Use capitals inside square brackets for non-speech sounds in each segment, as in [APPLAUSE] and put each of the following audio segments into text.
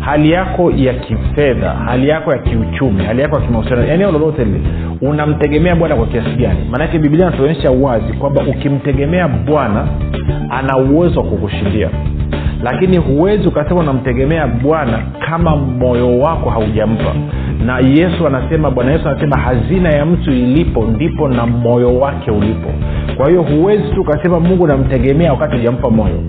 hali yako ya kifedha hali yako ya kiuchumi hali yako ya kimahusiano eneo lolote lile unamtegemea bwana kwa kiasi gani? Maanake biblia anatuonyesha wazi kwamba ukimtegemea bwana ana uwezo wa kukushindia. Lakini huwezi ukasema unamtegemea bwana kama moyo wako haujampa. Na yesu anasema bwana yesu anasema hazina ya mtu ilipo ndipo na moyo wake ulipo. Kwa hiyo huwezi tu ukasema mungu namtegemea wakati hujampa moyo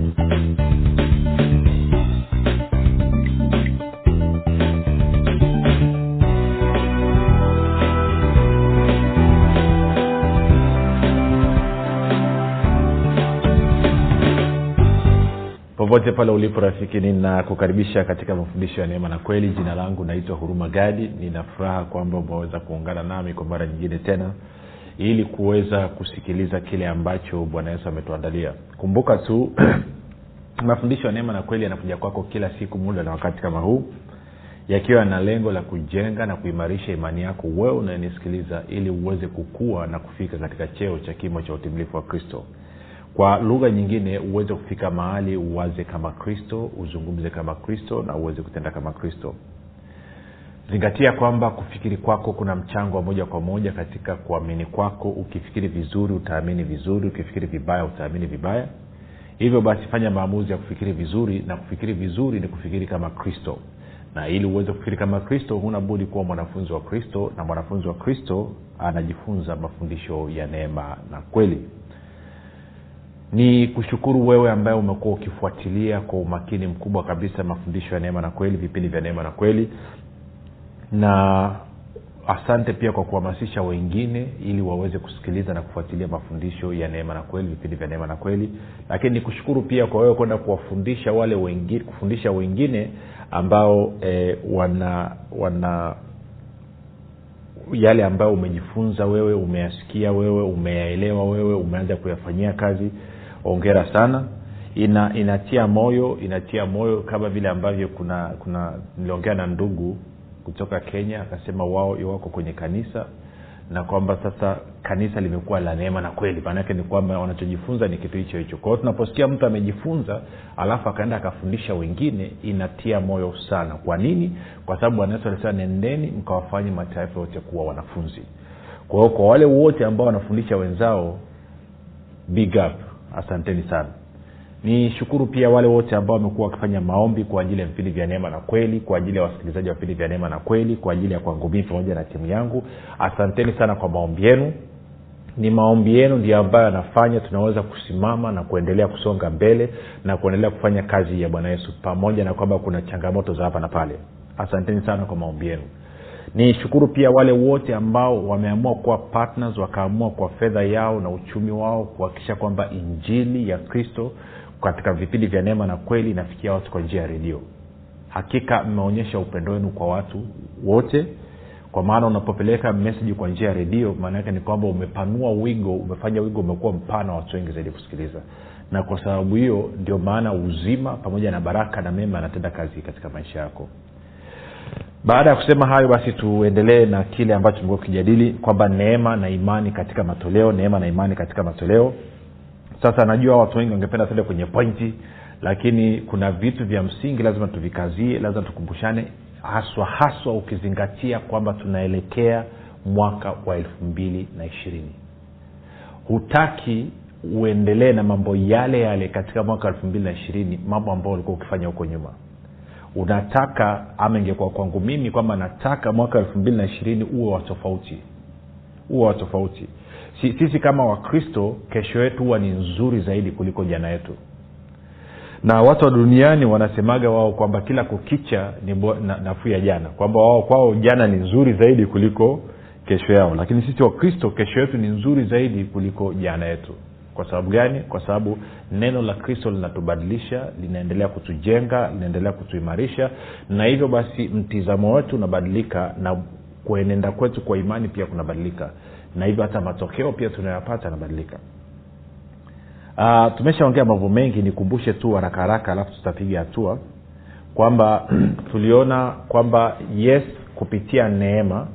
popote pale ulipo rafiki ninakukaribisha katika mafundisho ya neema na kweli. Jina langu naitwa huruma gadi. Nina furaha kwamba umeweza kuungana nami kwa mara nyingine tena ili kuweza kusikiliza kile ambacho bwana yesu ametuandalia. Kumbuka tu [CLEARS THROAT] mafundisho ya neema na kweli yanakuja kwako kila siku muda na wakati kama huu yakiwa na lengo la kujenga na kuimarisha imani yako wewe unayenisikiliza ili uweze kukua na kufika katika cheo cha kimo cha utimilifu wa kristo kwa lugha nyingine uweze kufika mahali uwaze kama kristo uzungumze kama kristo na uweze kutenda kama kristo. Zingatia kwamba kufikiri kwako kuna mchango wa moja kwa moja katika kuamini kwako. Ukifikiri vizuri utaamini vizuri. Ukifikiri vibaya utaamini vibaya. Hivyo basi fanya maamuzi ya kufikiri vizuri na kufikiri vizuri ni kufikiri kama kristo. Na ili uweze kufikiri kama kristo huna budi kuwa mwanafunzi wa kristo na mwanafunzi wa kristo anajifunza mafundisho ya neema na kweli ni kushukuru wewe ambaye umekuwa ukifuatilia kwa umakini mkubwa kabisa mafundisho ya neema na kweli vipindi vya neema na kweli. Na asante pia kwa kuhamasisha wengine ili waweze kusikiliza na kufuatilia mafundisho ya neema na kweli vipindi vya neema na kweli. Lakini nikushukuru pia kwa wewe kwenda kuwafundisha wale wengine kufundisha wengine ambao eh, wana wana yale ambayo umejifunza wewe umeyasikia wewe umeyaelewa wewe umeanza kuyafanyia kazi ongera sana. Ina inatia moyo inatia moyo kama vile ambavyo kuna kuna niliongea na ndugu kutoka kenya akasema wao wako kwenye kanisa na kwamba sasa kanisa limekuwa la neema na kweli. Maanake ni kwamba wanachojifunza ni kitu hicho hicho. Kwao tunaposikia mtu amejifunza alafu akaenda akafundisha wengine inatia moyo sana. Kwa nini? Kwa sababu bwana yesu alisema nendeni mkawafanye mataifa yote kuwa wanafunzi. Kwa hiyo kwa wale wote ambao wanafundisha wenzao big up asanteni sana. Ni shukuru pia wale wote ambao wamekuwa wakifanya maombi kwa ajili ya vipindi vya neema na kweli kwa ajili ya wasikilizaji wa vipindi vya neema na kweli kwa ajili ya kwangu mii pamoja na timu yangu. Asanteni sana kwa maombi yenu. Ni maombi yenu ndio ambayo yanafanya tunaweza kusimama na kuendelea kusonga mbele na kuendelea kufanya kazi ya bwana yesu pamoja na kwamba kuna changamoto za hapa na pale. Asanteni sana kwa maombi yenu ni shukuru pia wale wote ambao wameamua kuwa partners wakaamua kwa fedha yao na uchumi wao kuhakikisha kwamba injili ya kristo katika vipindi vya neema na kweli inafikia watu kwa njia ya redio. Hakika mmeonyesha upendo wenu kwa watu wote. Kwa maana unapopeleka meseji kwa njia ya redio maana yake ni kwamba umepanua wigo umefanya wigo umekuwa mpana watu wengi zaidi kusikiliza. Na kwa sababu hiyo ndio maana uzima pamoja na baraka na mema anatenda kazi katika maisha yako baada ya kusema hayo basi tuendelee na kile ambacho tumekuwa tukijadili kwamba neema na imani katika matoleo neema na imani katika matoleo. Sasa najua watu wengi wangependa tuende kwenye pointi lakini kuna vitu vya msingi lazima tuvikazie lazima tukumbushane haswa haswa ukizingatia kwamba tunaelekea mwaka wa elfu mbili na ishirini. Hutaki uendelee na mambo yale yale katika mwaka wa elfu mbili na ishirini mambo ambayo ulikuwa ukifanya huko nyuma unataka ama ingekuwa kwangu mimi kwamba nataka mwaka elfu mbili na ishirini uwe wa tofauti. Uwe sisi kama wakristo kesho yetu huwa ni nzuri zaidi kuliko jana yetu. Na watu wa duniani wanasemaga wao kwamba kila kukicha ni na, nafuu ya jana. Kwamba wao kwao jana ni nzuri zaidi kuliko kesho yao. Lakini sisi wakristo kesho yetu ni nzuri zaidi kuliko jana yetu kwa sababu gani? Kwa sababu neno la kristo linatubadilisha linaendelea kutujenga linaendelea kutuimarisha. Na hivyo basi mtizamo wetu unabadilika na kuenenda kwetu kwa imani pia kunabadilika. Na hivyo hata matokeo pia tunayopata yanabadilika. Uh, tumeshaongea mambo mengi nikumbushe tu haraka haraka alafu tutapiga hatua. Kwamba [CLEARS THROAT] tuliona kwamba yes kupitia neema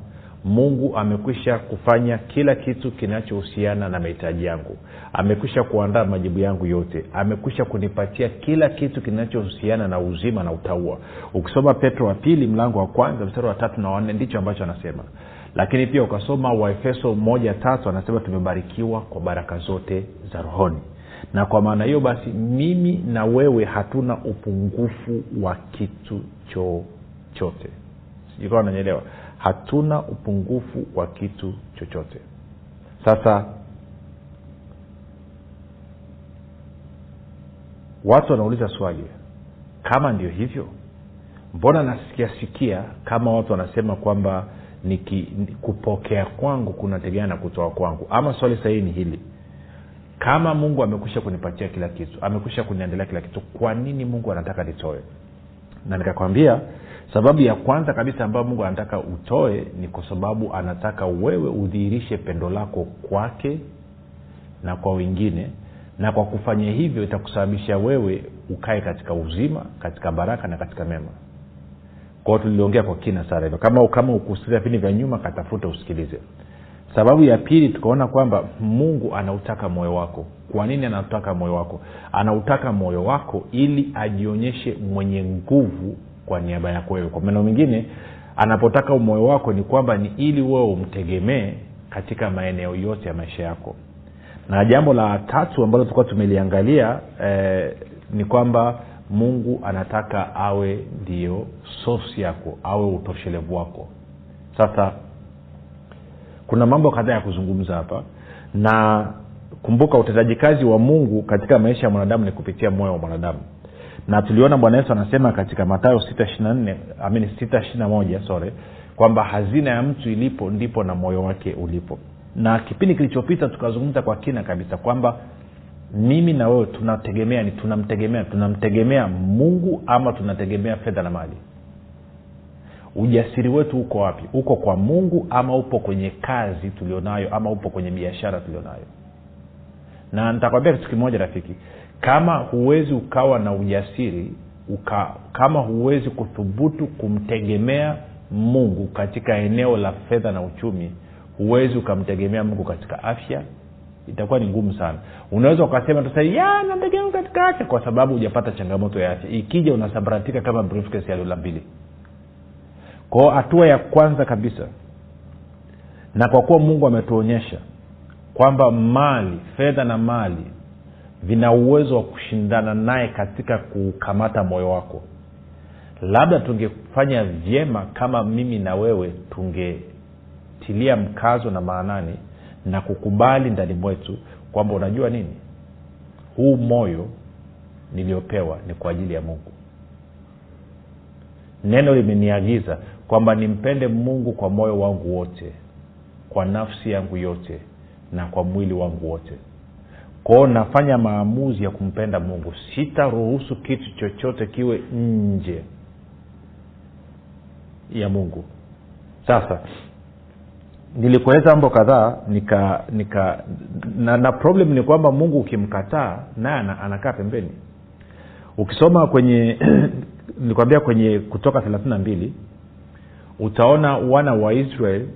mungu amekwisha kufanya kila kitu kinachohusiana na mahitaji yangu. Amekwisha kuandaa majibu yangu yote. Amekwisha kunipatia kila kitu kinachohusiana na uzima na utaua ukisoma petro wa pili mlango wa kwanza mstari wa tatu na wanne ndicho ambacho anasema. Lakini pia ukasoma waefeso moja tatu anasema tumebarikiwa kwa baraka zote za rohoni. Na kwa maana hiyo basi mimi na wewe hatuna upungufu wa kitu chochote. Sijikawa nanyelewa hatuna upungufu wa kitu chochote. Sasa watu wanauliza swali kama ndio hivyo mbona nasikia sikia kama watu wanasema kwamba niki, kupokea kwangu kunategemea na kutoa kwangu? Ama swali sahihi ni hili kama mungu amekwisha kunipatia kila kitu amekwisha kuniendelea kila kitu kwa nini mungu anataka nitoe na nikakwambia sababu ya kwanza kabisa ambayo mungu anataka utoe ni kwa sababu anataka wewe udhihirishe pendo lako kwake na kwa wengine. Na kwa kufanya hivyo itakusababisha wewe ukae katika uzima katika baraka na katika mema. Kwao tuliongea kwa kina sana hivyo. Kama kama ukusikiza vipindi vya nyuma katafute usikilize sababu ya pili tukaona kwamba mungu anautaka moyo wako. Kwa nini anautaka moyo wako? Anautaka moyo wako ili ajionyeshe mwenye nguvu kwa niaba yako wewe. Kwa maneno mengine anapotaka moyo wako ni kwamba ni ili wewe umtegemee katika maeneo yote ya maisha yako. Na jambo la tatu ambalo tulikuwa tumeliangalia eh, ni kwamba mungu anataka awe ndio sosi yako awe utoshelevu wako. Sasa kuna mambo kadhaa ya kuzungumza hapa. Na kumbuka utendaji kazi wa mungu katika maisha ya mwanadamu ni kupitia moyo wa mwanadamu. Na tuliona bwana yesu anasema katika matayo sita moja sorry kwamba hazina ya mtu ilipo ndipo na moyo wake ulipo. Na kipindi kilichopita tukazungumza kwa kina kabisa kwamba mimi na wewe tunategemea ni tunamtegemea tunamtegemea mungu ama tunategemea fedha na mali ujasiri wetu uko wapi? Uko kwa mungu ama upo kwenye kazi tulionayo ama upo kwenye biashara tulionayo? Na nitakwambia kitu kimoja rafiki. Kama huwezi ukawa na ujasiri uka, kama huwezi kuthubutu kumtegemea mungu katika eneo la fedha na uchumi huwezi ukamtegemea mungu katika afya itakuwa ni ngumu sana. Unaweza ukasema sasa katika afya kwa sababu hujapata changamoto ya afya. Ikija unasambaratika kama ya dola mbili kwao hatua ya kwanza kabisa na kwa kuwa mungu ametuonyesha kwamba mali fedha na mali vina uwezo wa kushindana naye katika kukamata moyo wako labda tungefanya vyema kama mimi na wewe tungetilia mkazo na maanani na kukubali ndani mwetu kwamba unajua nini? Huu moyo niliopewa ni kwa ajili ya mungu neno limeniagiza kwamba nimpende mungu kwa moyo wangu wote kwa nafsi yangu yote na kwa mwili wangu wote. Kwao nafanya maamuzi ya kumpenda mungu. Sitaruhusu kitu chochote kiwe nje ya mungu. Sasa nilikueleza mambo kadhaa nika nika na, na problem ni kwamba mungu ukimkataa naye anakaa pembeni. Ukisoma kwenye [CLEARS THROAT] nilikwambia kwenye kutoka thelathini na mbili utaona wana wa israel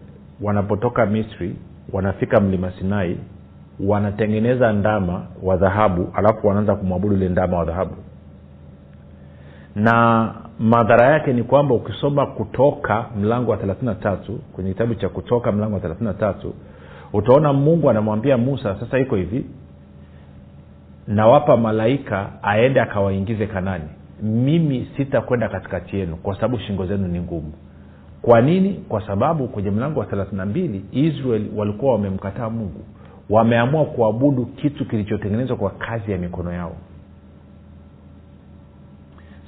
wanapotoka misri wanafika mlima sinai wanatengeneza ndama wa dhahabu alafu wanaanza kumwabudu ile ndama wa dhahabu. Na madhara yake ni kwamba ukisoma kutoka mlango wa thelathini tatu kwenye kitabu cha kutoka mlango wa thelathini tatu utaona mungu anamwambia musa sasa iko hivi nawapa malaika aende akawaingize kanani mimi sitakwenda katikati yenu kwa sababu shingo zenu ni ngumu. Kwa nini? Kwa sababu kwenye mlango wa thelathina mbili israel walikuwa wamemkataa mungu. Wameamua kuabudu kitu kilichotengenezwa kwa kazi ya mikono yao.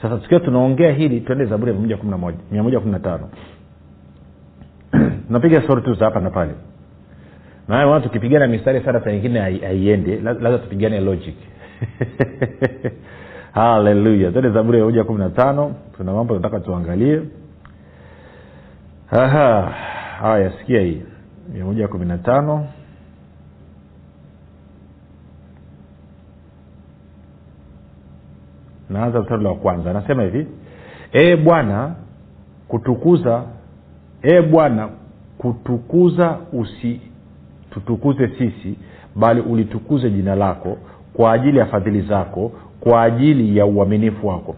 Sasa tukiwa tunaongea hili twende zaburi ya mia moja kumi [CLEARS THROAT] tunapiga stori tu za hapa na pale. Maana tukipigana mistari sana saa nyingine haiende lazima tupigane logic [LAUGHS] haleluya tende zaburi ya moja kumi na tano. Tuna mambo tunataka tuangalie. Haya sikia hii. Mia moja kumi na tano. Naanza mstari wa kwanza. Anasema hivi. Ee bwana kutukuza ee bwana kutukuza usitutukuze sisi bali ulitukuze jina lako kwa ajili ya fadhili zako kwa ajili ya uaminifu wako.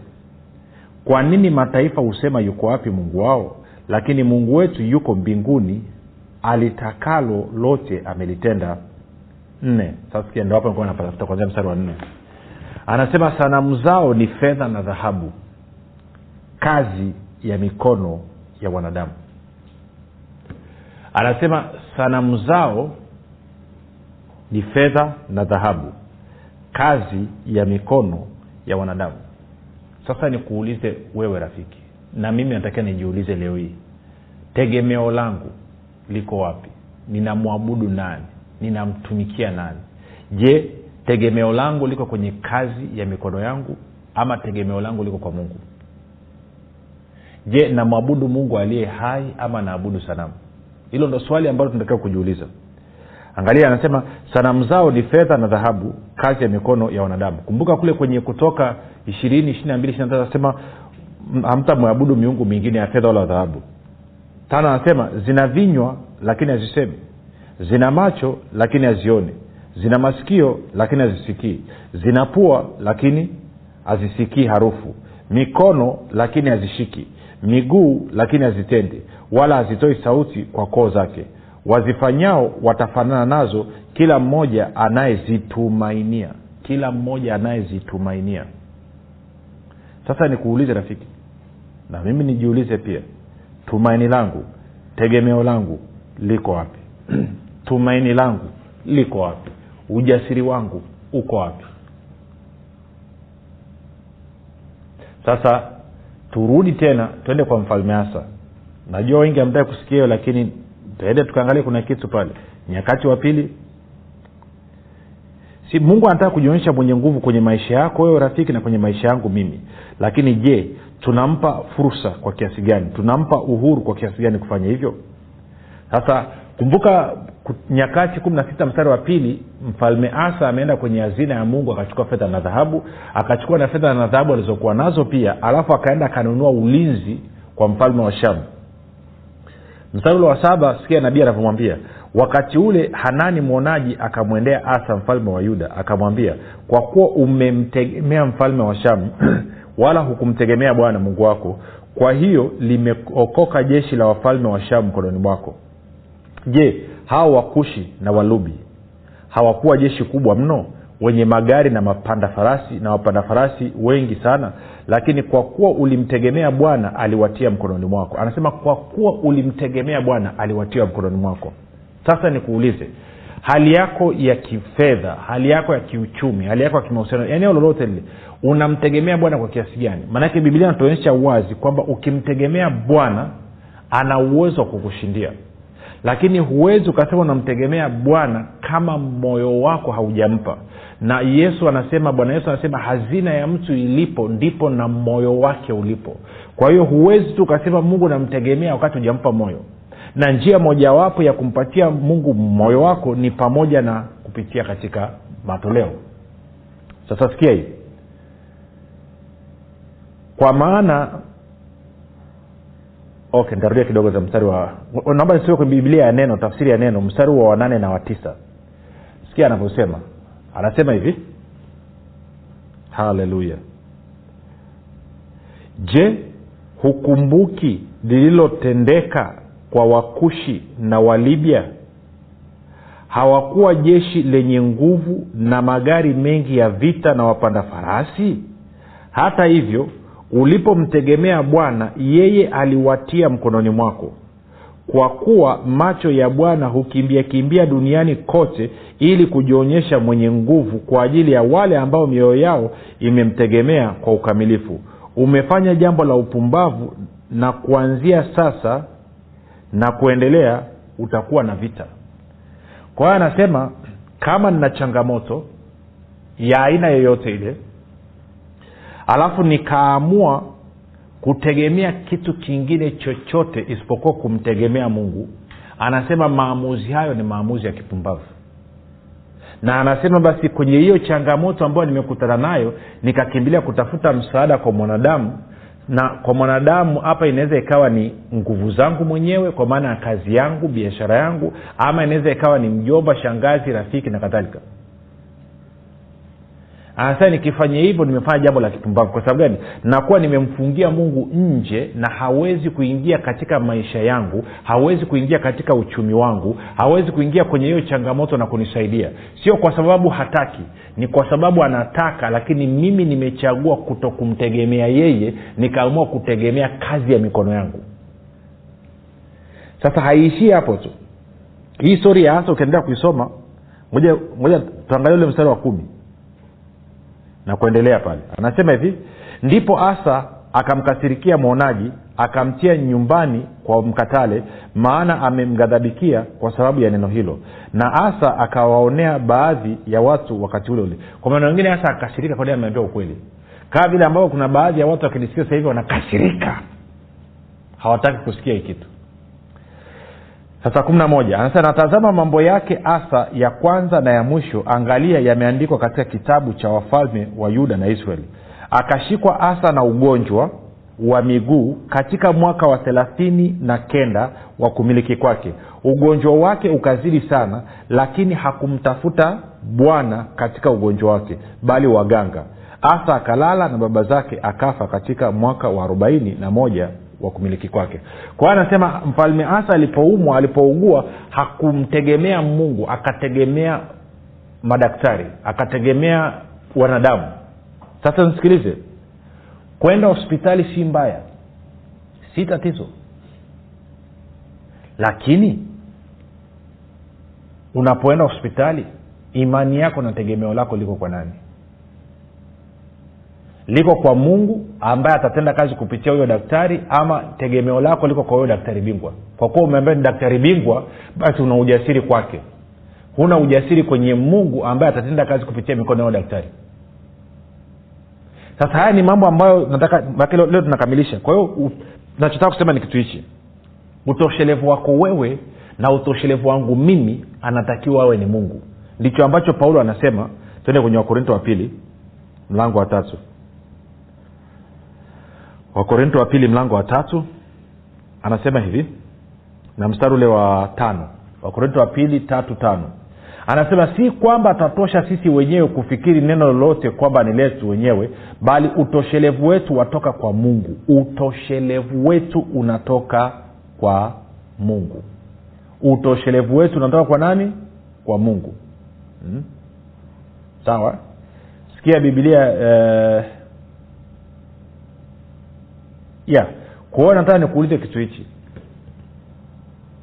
Kwa nini mataifa husema yuko wapi mungu wao? Lakini mungu wetu yuko mbinguni alitakalo lote amelitenda. Nne. Sasa ndo hapo nilikuwa napatafuta kwanzia mstari wa nne. Anasema sanamu zao ni fedha na dhahabu kazi ya mikono ya wanadamu. Anasema sanamu zao ni fedha na dhahabu kazi ya mikono ya wanadamu. Sasa nikuulize wewe rafiki na mimi natakiwa nijiulize leo hii tegemeo langu liko wapi? Ninamwabudu nani? Ninamtumikia nani? Je tegemeo langu liko kwenye kazi ya mikono yangu ama tegemeo langu liko kwa mungu? Je namwabudu mungu aliye hai ama naabudu sanamu? Hilo ndo swali ambalo tunatakiwa kujiuliza angalia anasema sanamu zao ni fedha na dhahabu kazi ya mikono ya wanadamu. Kumbuka kule kwenye kutoka ishirini ishiri mbili ishiri na anasema hamtamwabudu miungu mingine ya fedha wala dhahabu. Tano anasema zina vinywa lakini hazisemi. Zina macho lakini hazioni. Zina masikio lakini hazisikii. Zina pua lakini hazisikii harufu. Mikono lakini hazishiki. Miguu lakini hazitendi. Wala hazitoi sauti kwa koo zake wazifanyao watafanana nazo kila mmoja anayezitumainia. Kila mmoja anayezitumainia. Sasa nikuulize rafiki na mimi nijiulize pia tumaini langu tegemeo langu liko wapi? [CLEARS THROAT] Tumaini langu liko wapi? Ujasiri wangu uko wapi? Sasa turudi tena twende kwa mfalme hasa najua wengi amtae kusikia hiyo lakini tuende tukaangalia kuna kitu pale. Nyakati wa pili. Si mungu anataka kujionyesha mwenye nguvu kwenye maisha yako wewe rafiki na kwenye maisha yangu mimi. Lakini je tunampa fursa kwa kiasi gani? Tunampa uhuru kwa kiasi gani kufanya hivyo? Sasa kumbuka nyakati kumi na sita mstari wa pili mfalme asa ameenda kwenye hazina ya mungu akachukua fedha na dhahabu akachukua na fedha na dhahabu alizokuwa nazo pia alafu akaenda akanunua ulinzi kwa mfalme wa shamu mstari wa saba sikia nabii anavyomwambia. Wakati ule hanani mwonaji akamwendea asa mfalme wa yuda akamwambia kwa kuwa umemtegemea mfalme wa shamu [CLEARS THROAT] wala hukumtegemea bwana mungu wako kwa hiyo limeokoka jeshi la wafalme wa shamu mkononi mwako. Je hawa wakushi na walubi hawakuwa jeshi kubwa mno wenye magari na mapanda farasi na wapanda farasi wengi sana lakini kwa kuwa ulimtegemea bwana aliwatia mkononi mwako. Anasema kwa kuwa ulimtegemea bwana aliwatia mkononi mwako. Sasa nikuulize hali yako ya kifedha hali yako ya kiuchumi hali yako ya kimahusiano eneo lolote lile unamtegemea bwana kwa kiasi gani? Maanake biblia anatuonyesha wazi kwamba ukimtegemea bwana ana uwezo wa kukushindia lakini huwezi ukasema unamtegemea bwana kama moyo wako haujampa. Na yesu anasema bwana yesu anasema hazina ya mtu ilipo ndipo na moyo wake ulipo. Kwa hiyo huwezi tu ukasema mungu namtegemea wakati hujampa moyo. Na njia mojawapo ya kumpatia mungu moyo wako ni pamoja na kupitia katika matoleo. Sasa sikia hii. Kwa maana okay nitarudia kidogo za mstari wa naomba nisome kwenye biblia ya neno tafsiri ya neno mstari wa wanane na watisa sikia anavyosema. Anasema hivi. Haleluya. Je hukumbuki lililotendeka kwa wakushi na walibya? Hawakuwa jeshi lenye nguvu na magari mengi ya vita na wapanda farasi? Hata hivyo ulipomtegemea bwana yeye aliwatia mkononi mwako kwa kuwa macho ya bwana hukimbia kimbia duniani kote ili kujionyesha mwenye nguvu kwa ajili ya wale ambao mioyo yao imemtegemea kwa ukamilifu. Umefanya jambo la upumbavu na kuanzia sasa na kuendelea utakuwa na vita. Kwa hiyo anasema kama nina changamoto ya aina yoyote ile alafu nikaamua kutegemea kitu kingine chochote isipokuwa kumtegemea mungu. Anasema maamuzi hayo ni maamuzi ya kipumbavu. Na anasema basi kwenye hiyo changamoto ambayo nimekutana nayo nikakimbilia kutafuta msaada kwa mwanadamu na kwa mwanadamu hapa inaweza ikawa ni nguvu zangu mwenyewe kwa maana ya kazi yangu biashara yangu ama inaweza ikawa ni mjomba shangazi rafiki na kadhalika anasema nikifanya hivyo nimefanya jambo la kipumbavu. Kwa sababu gani? Nakuwa nimemfungia mungu nje na hawezi kuingia katika maisha yangu hawezi kuingia katika uchumi wangu hawezi kuingia kwenye hiyo changamoto na kunisaidia. Sio kwa sababu hataki ni kwa sababu anataka lakini mimi nimechagua kuto kumtegemea yeye nikaamua kutegemea kazi ya mikono yangu. Sasa haiishii hapo tu. Hii stori ya hasa ukiendelea kuisoma moja moja tuangalia ule mstari wa kumi na kuendelea pale. Anasema hivi ndipo asa akamkasirikia mwonaji akamtia nyumbani kwa mkatale maana amemghadhabikia kwa sababu ya neno hilo. Na asa akawaonea baadhi ya watu wakati ule ule. Kwa maana wengine asa akakasirika kwani ameambia ukweli. Kama vile ambavyo kuna baadhi ya watu wakilisikia sasa hivi wanakasirika. Hawataki kusikia hii kitu sasa kumi na moja anasema natazama mambo yake asa ya kwanza na ya mwisho. Angalia yameandikwa katika kitabu cha wafalme wa yuda na israeli. Akashikwa asa na ugonjwa wa miguu katika mwaka wa thelathini na kenda wa kumiliki kwake. Ugonjwa wake ukazidi sana lakini hakumtafuta bwana katika ugonjwa wake bali waganga. Asa akalala na baba zake akafa katika mwaka wa arobaini na moja wa kumiliki kwake. Kwa hiyo anasema mfalme asa alipoumwa alipougua hakumtegemea mungu akategemea madaktari akategemea wanadamu. Sasa nisikilize. Kwenda hospitali si mbaya. Si tatizo. Lakini unapoenda hospitali imani yako na tegemeo lako liko kwa nani liko kwa mungu ambaye atatenda kazi kupitia huyo daktari ama tegemeo lako liko kwa huyo daktari bingwa. Kwa kuwa umeambia ni daktari bingwa basi una ujasiri kwake. Huna ujasiri kwenye mungu ambaye atatenda kazi kupitia mikono ya daktari. Sasa haya ni mambo ambayo nataka leo, leo tunakamilisha. Kwa hiyo nachotaka kusema ni kitu hichi. Utoshelevu wako wewe na utoshelevu wangu mimi anatakiwa awe ni mungu. Ndicho ambacho paulo anasema. Tuende kwenye wakorinto wa pili mlango wa tatu wakorinto wa pili mlango wa tatu anasema hivi na mstari ule wa tano. Wakorinto wa pili tatu tano. Anasema si kwamba tatosha sisi wenyewe kufikiri neno lolote kwamba ni letu wenyewe bali utoshelevu wetu watoka kwa mungu. Utoshelevu wetu unatoka kwa mungu. Utoshelevu wetu unatoka kwa nani? Kwa mungu. Hmm? sawa? Sikia bibilia eh, ya kwa hiyo nataka nikuulize kitu hichi.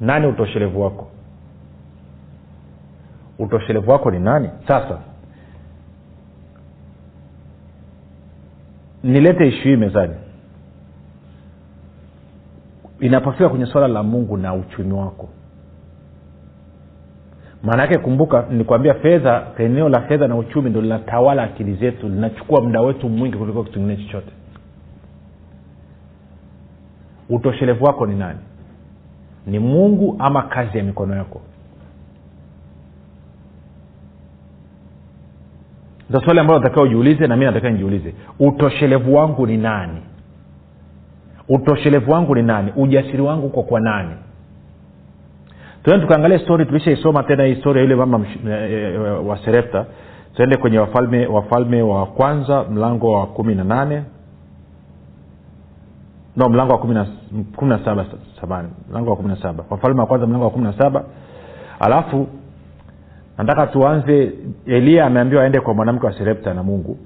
Nani utoshelevu wako? Utoshelevu wako ni nani? Sasa nilete ishu hii mezani. Inapofika kwenye swala la mungu na uchumi wako. Maana yake kumbuka nikuambia fedha eneo la fedha na uchumi ndo linatawala akili zetu linachukua muda wetu mwingi kuliko kitu kingine chochote utoshelevu wako ni nani? Ni mungu ama kazi ya mikono yako? Ndo swali ambalo natakiwa ujiulize na mi natakiwa nijiulize. Utoshelevu wangu ni nani? Utoshelevu wangu ni nani? Ujasiri wangu uko kwa nani? Tuende tukaangalia stori tulishaisoma tena hii stori ya yule mama msh- e, e, wa serepta. Tuende kwenye wafalme wafalme wa kwanza mlango wa kumi na nane no mlango wa kumi na saba samani mlango wa kumi na saba. Wafalme wa kwanza mlango wa kumi na saba. Alafu nataka tuanze eliya ameambiwa aende kwa mwanamke wa serepta na mungu.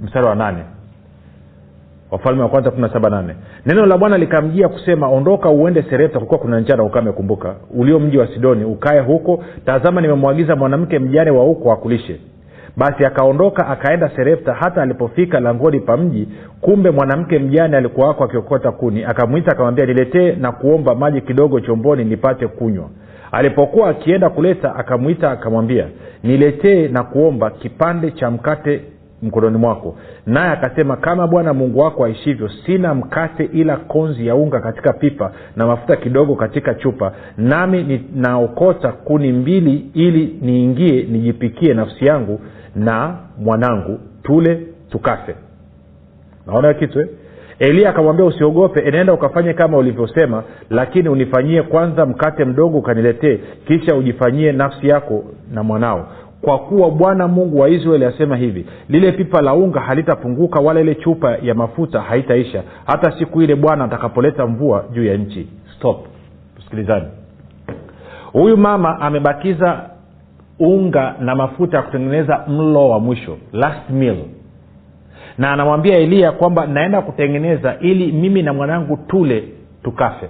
Mstari wa nane. Wafalme wa kwanza kumi na saba nane. Neno la bwana likamjia kusema ondoka uende serepta kukuwa kuna njaa na ukame kumbuka. Ulio mji wa sidoni ukae huko. Tazama nimemwagiza mwanamke mjane wa huko akulishe basi akaondoka akaenda serepta hata alipofika langoni pa mji. Kumbe mwanamke mjane alikuwa wako akiokota kuni. Akamwita akamwambia niletee na kuomba maji kidogo chomboni nipate kunywa. Alipokuwa akienda kuleta akamwita akamwambia niletee na kuomba kipande cha mkate mkononi mwako. Naye akasema kama bwana mungu wako aishivyo sina mkate ila konzi ya unga katika pipa na mafuta kidogo katika chupa. Nami ninaokota kuni mbili ili niingie nijipikie nafsi yangu na mwanangu tule tukase. Naona kitu eh? eliya akamwambia usiogope enenda ukafanye kama ulivyosema lakini unifanyie kwanza mkate mdogo ukaniletee kisha ujifanyie nafsi yako na mwanao. Kwa kuwa bwana mungu wa israeli asema hivi lile pipa la unga halitapunguka wala ile chupa ya mafuta haitaisha hata siku ile bwana atakapoleta mvua juu ya nchi. Stop. Tusikilizani huyu mama amebakiza unga na mafuta ya kutengeneza mlo wa mwisho last meal. Na anamwambia eliya kwamba naenda kutengeneza ili mimi na mwanangu tule tukafe.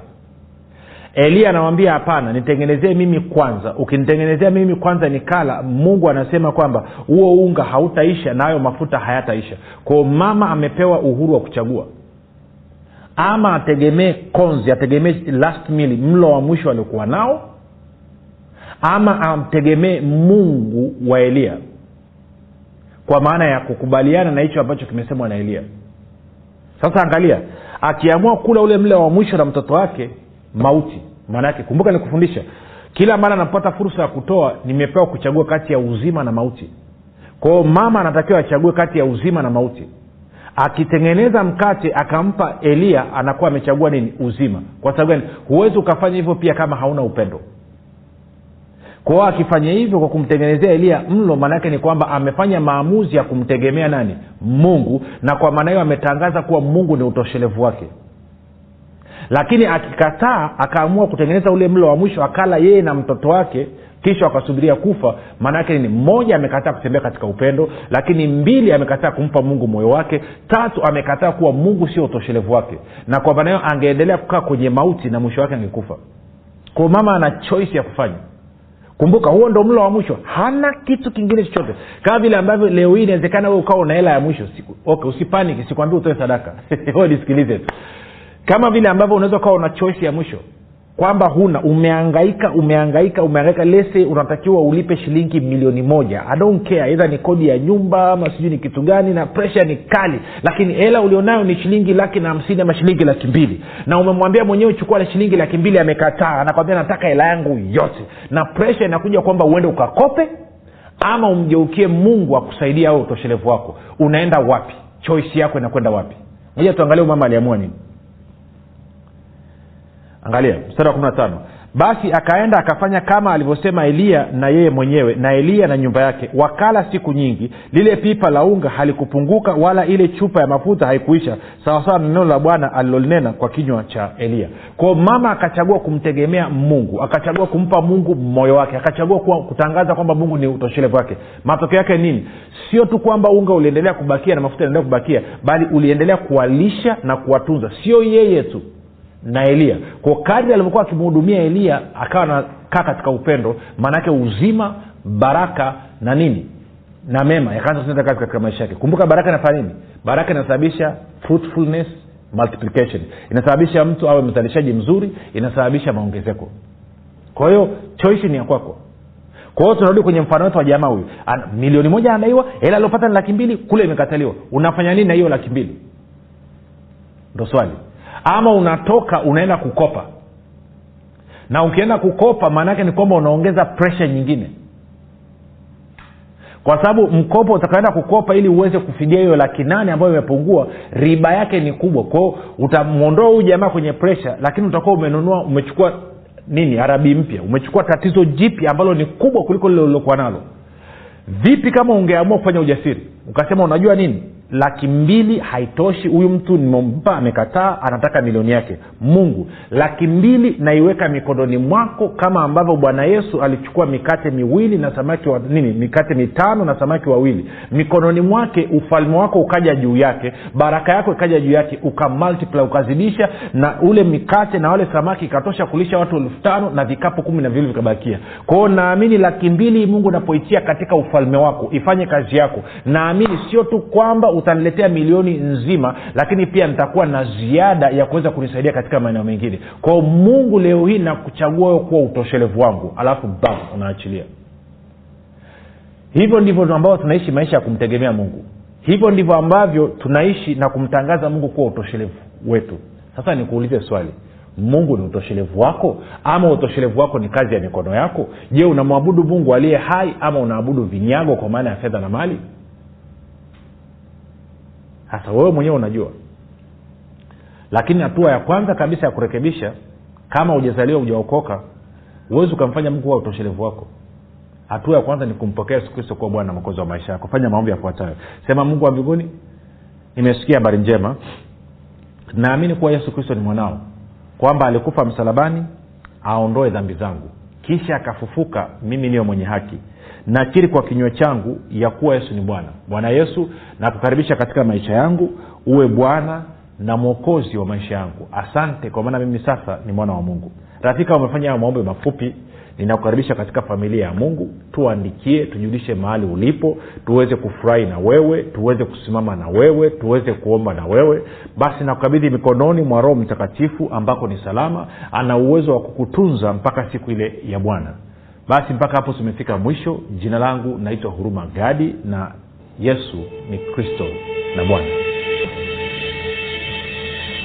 Eliya anamwambia hapana nitengenezee mimi kwanza. Ukinitengenezea mimi kwanza nikala mungu anasema kwamba huo unga hautaisha na hayo mafuta hayataisha. Kwao mama amepewa uhuru wa kuchagua. Ama ategemee konzi ategemee last meal mlo wa mwisho aliokuwa nao ama amtegemee mungu wa eliya kwa maana ya kukubaliana na hicho ambacho kimesemwa na eliya sasa angalia akiamua kula ule mle wa mwisho na mtoto wake mauti maana yake. Kumbuka nikufundisha kila mara napata fursa ya kutoa nimepewa kuchagua kati ya uzima na mauti. Kwao mama anatakiwa achague kati ya uzima na mauti. Akitengeneza mkate akampa eliya anakuwa amechagua nini? Uzima. Kwa sababu gani? Huwezi ukafanya hivyo pia kama hauna upendo kwao akifanya hivyo kwa kumtengenezea eliya mlo maanaake ni kwamba amefanya maamuzi ya kumtegemea nani? Mungu. Na kwa maana hiyo ametangaza kuwa mungu ni utoshelevu wake. Lakini akikataa akaamua kutengeneza ule mlo wa mwisho akala yeye na mtoto wake kisha wakasubiria kufa maanaake ni mmoja amekataa kutembea katika upendo lakini mbili amekataa kumpa mungu moyo wake tatu amekataa kuwa mungu sio utoshelevu wake. Na kwa maana hiyo angeendelea kukaa kwenye mauti na mwisho wake angekufa. Kwao mama ana choice ya kufanya kumbuka huo ndo mlo wa mwisho. Hana kitu kingine chochote. Kama vile ambavyo leo hii inawezekana we ukawa una hela ya mwisho okay usipaniki sikwambia utoe sadaka. [LAUGHS] Nisikilize tu. Kama vile ambavyo unaweza ukawa una choice ya mwisho kwamba huna umeangaika umeangaika umeangaika lese unatakiwa ulipe shilingi milioni moja. I don't care edha ni kodi ya nyumba ama sijui ni kitu gani na presha ni kali lakini hela ulionayo ni shilingi laki na hamsini ama shilingi laki mbili. Na umemwambia mwenyewe chukua na shilingi laki mbili amekataa. Anakwambia nataka hela yangu yote. Na presha inakuja kwamba uende ukakope ama umgeukie mungu akusaidia au utoshelevu wako. Unaenda wapi? Choisi yako inakwenda wapi? Moja tuangalie mama aliamua nini angalia mstari wa kumi na tano. Basi akaenda akafanya kama alivyosema eliya na yeye mwenyewe na eliya na nyumba yake. Wakala siku nyingi. Lile pipa la unga halikupunguka wala ile chupa ya mafuta haikuisha. Sawasawa na neno la bwana alilolinena kwa kinywa cha eliya. Kwao mama akachagua kumtegemea mungu akachagua kumpa mungu moyo wake akachagua kuwa, kutangaza kwamba mungu ni utoshelevu wake. Matokeo yake nini? Sio tu kwamba unga uliendelea kubakia na mafuta yanaendelea kubakia bali uliendelea kuwalisha na kuwatunza. Sio yeye tu na eliya kwa kadri alivyokuwa akimhudumia eliya akawa nakaa katika upendo maanaake uzima baraka na nini? Na mema. Yakaanza kutenda kazi katika maisha yake. Kumbuka baraka inafanya nini? Baraka inasababisha fruitfulness multiplication. Inasababisha mtu awe mzalishaji mzuri inasababisha maongezeko. Kwa hiyo choice ni ya kwako. Kwa hiyo tunarudi kwenye mfano wetu wa jamaa huyu. Milioni moja anadaiwa hela aliopata ni laki mbili kule imekataliwa. Unafanya nini na hiyo laki mbili? Ndo swali ama unatoka unaenda kukopa. Na ukienda kukopa maanaake ni kwamba unaongeza presha nyingine. Kwa sababu mkopo utakaenda kukopa ili uweze kufidia hiyo laki nane ambayo imepungua riba yake ni kubwa. Kwao utamwondoa huyu jamaa kwenye presha lakini utakuwa umenunua umechukua nini arabi mpya. Umechukua tatizo jipya ambalo ni kubwa kuliko lile ulilokuwa nalo. Vipi kama ungeamua kufanya ujasiri? Ukasema unajua nini laki mbili haitoshi. Huyu mtu nimempa amekataa anataka milioni yake. Mungu laki mbili naiweka mikononi mwako kama ambavyo bwana yesu alichukua mikate miwili na samaki wa nini mikate mitano na samaki wawili. Mikononi mwake ufalme wako ukaja juu yake baraka yako ikaja juu yake ukamultiply ukazidisha na ule mikate na wale samaki ikatosha kulisha watu elfu tano na vikapu kumi na viwili vikabakia. Kwao naamini laki mbili mungu unapoitia katika ufalme wako ifanye kazi yako. Naamini sio tu kwamba utaniletea milioni nzima lakini pia nitakuwa na ziada ya kuweza kunisaidia katika maeneo mengine. Kwao mungu leo hii nakuchagua wewe kuwa utoshelevu wangu alafu bam unaachilia. Hivyo ndivyo ambavyo tunaishi maisha ya kumtegemea mungu. Hivyo ndivyo ambavyo tunaishi na kumtangaza mungu kuwa utoshelevu wetu. Sasa nikuulize swali. Mungu ni utoshelevu wako? Ama utoshelevu wako ni kazi ya mikono yako? Je unamwabudu mungu aliye hai ama unaabudu vinyago kwa maana ya fedha na mali hasa wewe mwenyewe unajua. Lakini hatua ya kwanza kabisa ya kurekebisha kama ujazaliwa ujaokoka huwezi ukamfanya mungu wa utoshelevu wako. Hatua ya kwanza ni kumpokea yesu kristo kuwa bwana na mwokozi wa maisha yako. Fanya maombi yafuatayo. Sema mungu wa mbinguni nimesikia habari njema. Naamini kuwa yesu kristo ni mwanao kwamba alikufa msalabani aondoe dhambi zangu. Kisha akafufuka mimi niyo mwenye haki nakiri kwa kinywa changu ya kuwa yesu ni bwana. Bwana yesu nakukaribisha katika maisha yangu uwe bwana na mwokozi wa maisha yangu. Asante kwa maana mimi sasa ni mwana wa mungu. Rafika umefanya hayo maombi mafupi. Ninakukaribisha katika familia ya mungu. Tuandikie tujulishe mahali ulipo tuweze kufurahi na wewe tuweze kusimama na wewe tuweze kuomba na wewe. Basi nakukabidhi mikononi mwa roho mtakatifu ambako ni salama. Ana uwezo wa kukutunza mpaka siku ile ya bwana basi mpaka hapo tumefika mwisho. Jina langu naitwa huruma gadi na yesu ni kristo na bwana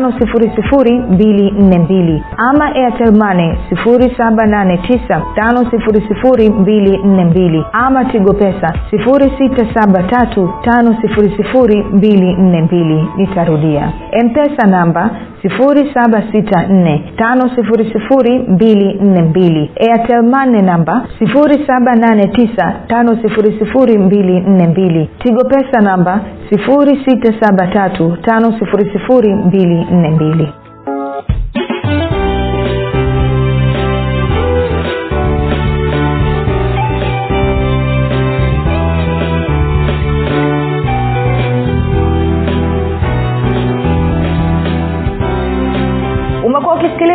5242 ama airtelmane 7895242 ama tigo pesa 6735242 nitarudia. Mpesa namba 7645242 airtelmane namba 7895242 tigo pesa namba 6735242 umekuwa